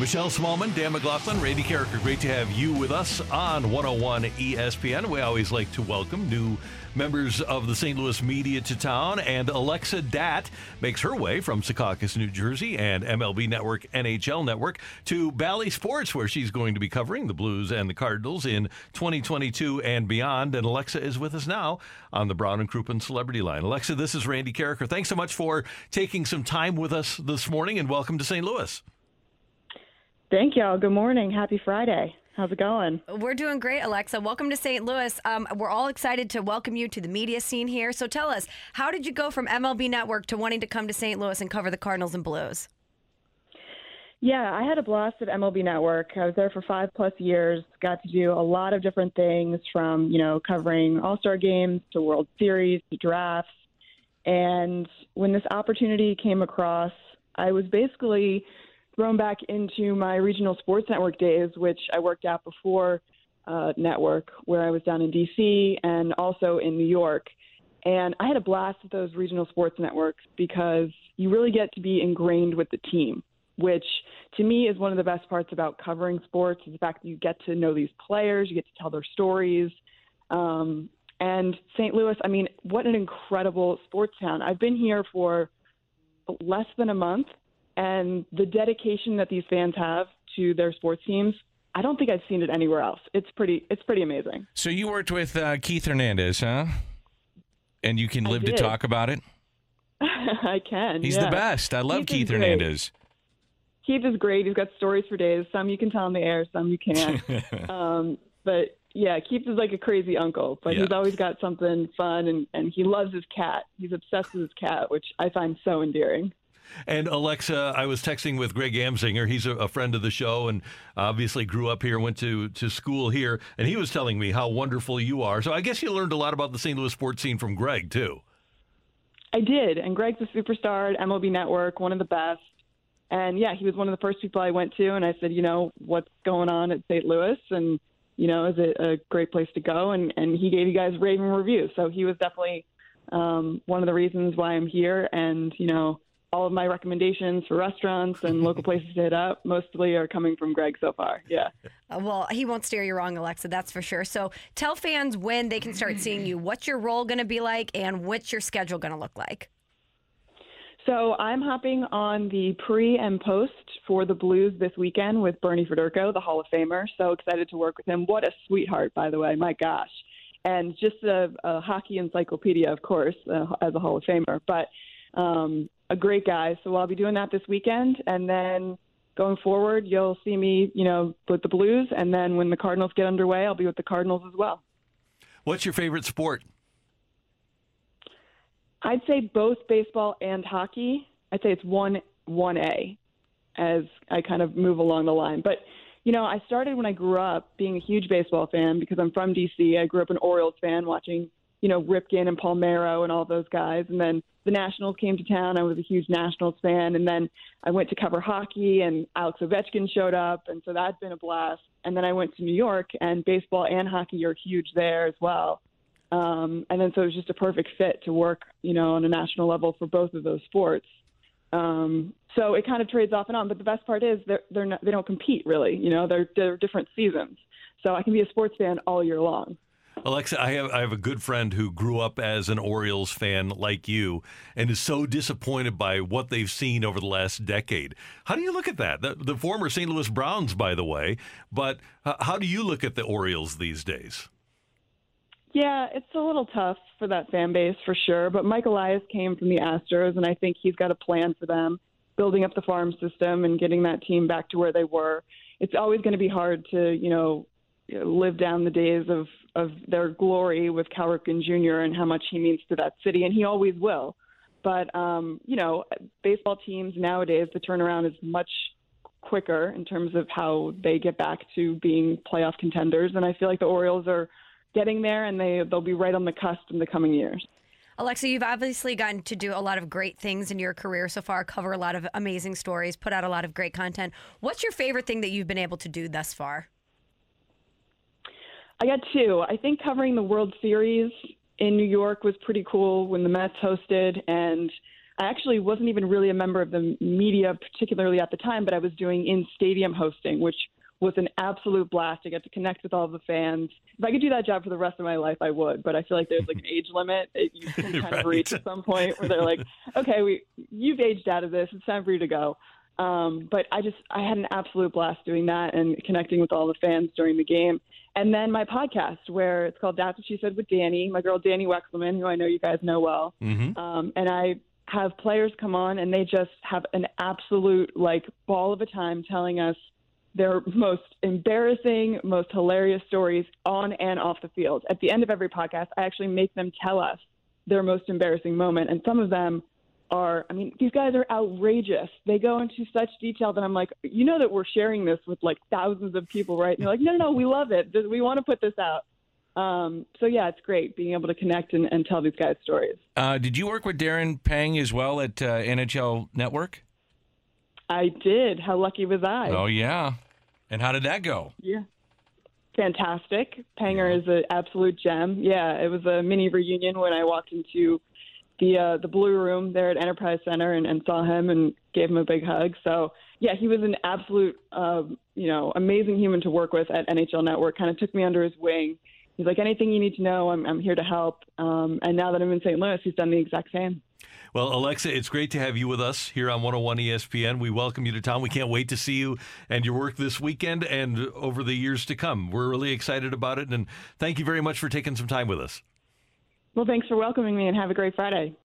Michelle Smallmon, Dan McLaughlin, Randy Karraker, great to have you with us on 101 ESPN. We always like to welcome new members of the St. Louis media to town, and Alexa Datt makes her way from Secaucus, New Jersey, and MLB Network, NHL Network to Bally Sports, where she's going to be covering the Blues and the Cardinals in 2022 and beyond. And Alexa is with us now on the Brown and Crouppen Celebrity Line. Alexa, this is Randy Karraker. Thanks so much for taking some time with us this morning, and welcome to St. Louis. Thank y'all. Good morning. Happy Friday. How's it going? We're doing great, Alexa. Welcome to St. Louis. Um, we're all excited to welcome you to the media scene here. So tell us, how did you go from MLB Network to wanting to come to St. Louis and cover the Cardinals and Blues? Yeah, I had a blast at MLB Network. I was there for five plus years. Got to do a lot of different things from, you know, covering All Star games to World Series to drafts. And when this opportunity came across, I was basically thrown back into my regional sports network days, which I worked at before uh, network, where I was down in DC and also in New York. And I had a blast with those regional sports networks because you really get to be ingrained with the team, which to me is one of the best parts about covering sports is the fact that you get to know these players, you get to tell their stories. Um, and St. Louis, I mean, what an incredible sports town. I've been here for less than a month, and the dedication that these fans have to their sports teams I don't think I've seen it anywhere else. It's pretty it's pretty amazing. So you worked with uh, Keith Hernandez, huh? And you can live to talk about it. I can. He's yeah. the best. I love Keith Keith. Hernandez. Keith is great. He's got stories for days. Some you can tell on the air, some you can't. um, but yeah, Keith is like a crazy uncle, but Yeah. he's always got something fun and, and he loves his cat. He's obsessed with his cat, which I find so endearing. And Alexa, I was texting with Greg Amsinger. He's a, a friend of the show and obviously grew up here, went to, to school here, and he was telling me how wonderful you are. So I guess you learned a lot about the St. Louis sports scene from Greg, too. I did, and Greg's a superstar at MLB Network, one of the best. And yeah, he was one of the first people I went to, and I said, you know, what's going on at St. Louis, and you know, is it a great place to go? And and he gave you guys raving reviews, so he was definitely um, one of the reasons why I'm here. And you know, all of my recommendations for restaurants and local places to hit up mostly are coming from Greg so far. Yeah. Uh, well, he won't steer you wrong, Alexa, that's for sure. So tell fans when they can start seeing you, what's your role going to be like, and what's your schedule going to look like? So I'm hopping on the pre and post for the Blues this weekend with Bernie Federko, the Hall of Famer. So excited to work with him. What a sweetheart, by the way. My gosh. And just a, a hockey encyclopedia, of course, uh, as a Hall of Famer, but um, a great guy. So I'll be doing that this weekend. And then going forward, you'll see me, you know, with the Blues. And then when the Cardinals get underway, I'll be with the Cardinals as well. What's your favorite sport? I'd say both baseball and hockey. I'd say it's one one A as I kind of move along the line. But you know, I started when I grew up being a huge baseball fan because I'm from DC. I grew up an Orioles fan, watching you know Ripken and Palmeiro and all those guys. And then the Nationals came to town. I was a huge Nationals fan. And then I went to cover hockey, and Alex Ovechkin showed up, and so that's been a blast. And then I went to New York, and baseball and hockey are huge there as well. Um, and then so it was just a perfect fit to work, you know, on a national level for both of those sports. Um, so it kind of trades off and on. But the best part is they're, they're not, they don't compete really. You know, they're, they're different seasons. So I can be a sports fan all year long. Alexa, I have I have a good friend who grew up as an Orioles fan like you and is so disappointed by what they've seen over the last decade. How do you look at that? The, the former St. Louis Browns, by the way, but uh, how do you look at the Orioles these days? Yeah, it's a little tough for that fan base for sure. But Mike Elias came from the Astros, and I think he's got a plan for them, building up the farm system and getting that team back to where they were. It's always going to be hard to, you know, live down the days of of their glory with Cal Ripken Jr. and how much he means to that city, and he always will. But um, you know, baseball teams nowadays, the turnaround is much quicker in terms of how they get back to being playoff contenders, and I feel like the Orioles are getting there, and they they'll be right on the cusp in the coming years. Alexa, you've obviously gotten to do a lot of great things in your career so far, cover a lot of amazing stories, put out a lot of great content. What's your favorite thing that you've been able to do thus far? I got two. I think covering the World Series in New York was pretty cool when the Mets hosted, and I actually wasn't even really a member of the media, particularly at the time, but I was doing in stadium hosting, which was an absolute blast. I got to connect with all the fans. If I could do that job for the rest of my life, I would. But I feel like there's like an age limit that you can kind Right. of reach at some point where they're like, okay, we you've aged out of this. It's time for you to go. Um, but I just I had an absolute blast doing that and connecting with all the fans during the game. And then my podcast, where it's called That's What She Said with Dani, my girl Dani Wexelman, who I know you guys know well. Mm-hmm. Um, and I have players come on and they just have an absolute like ball of a time telling us their most embarrassing, most hilarious stories on and off the field. At the end of every podcast, I actually make them tell us their most embarrassing moment. And some of them are, I mean, these guys are outrageous. They go into such detail that I'm like, you know, that we're sharing this with like thousands of people, right? And they're like, no, no, no, we love it. We want to put this out. Um, so yeah, it's great being able to connect and, and tell these guys stories. Uh, did you work with Darren Pang as well at uh, NHL Network? I did. How lucky was I? Oh yeah. And how did that go? Yeah. Fantastic. Panger is an absolute gem. Yeah, it was a mini reunion when I walked into the uh, the blue room there at Enterprise Center and, and saw him and gave him a big hug. So yeah, he was an absolute um, you know amazing human to work with at NHL Network. Kind of took me under his wing. He's like anything you need to know, I'm I'm here to help. Um, and now that I'm in St. Louis, he's done the exact same. Well, Alexa, it's great to have you with us here on 101 ESPN. We welcome you to town. We can't wait to see you and your work this weekend and over the years to come. We're really excited about it, and thank you very much for taking some time with us. Well, thanks for welcoming me and have a great Friday.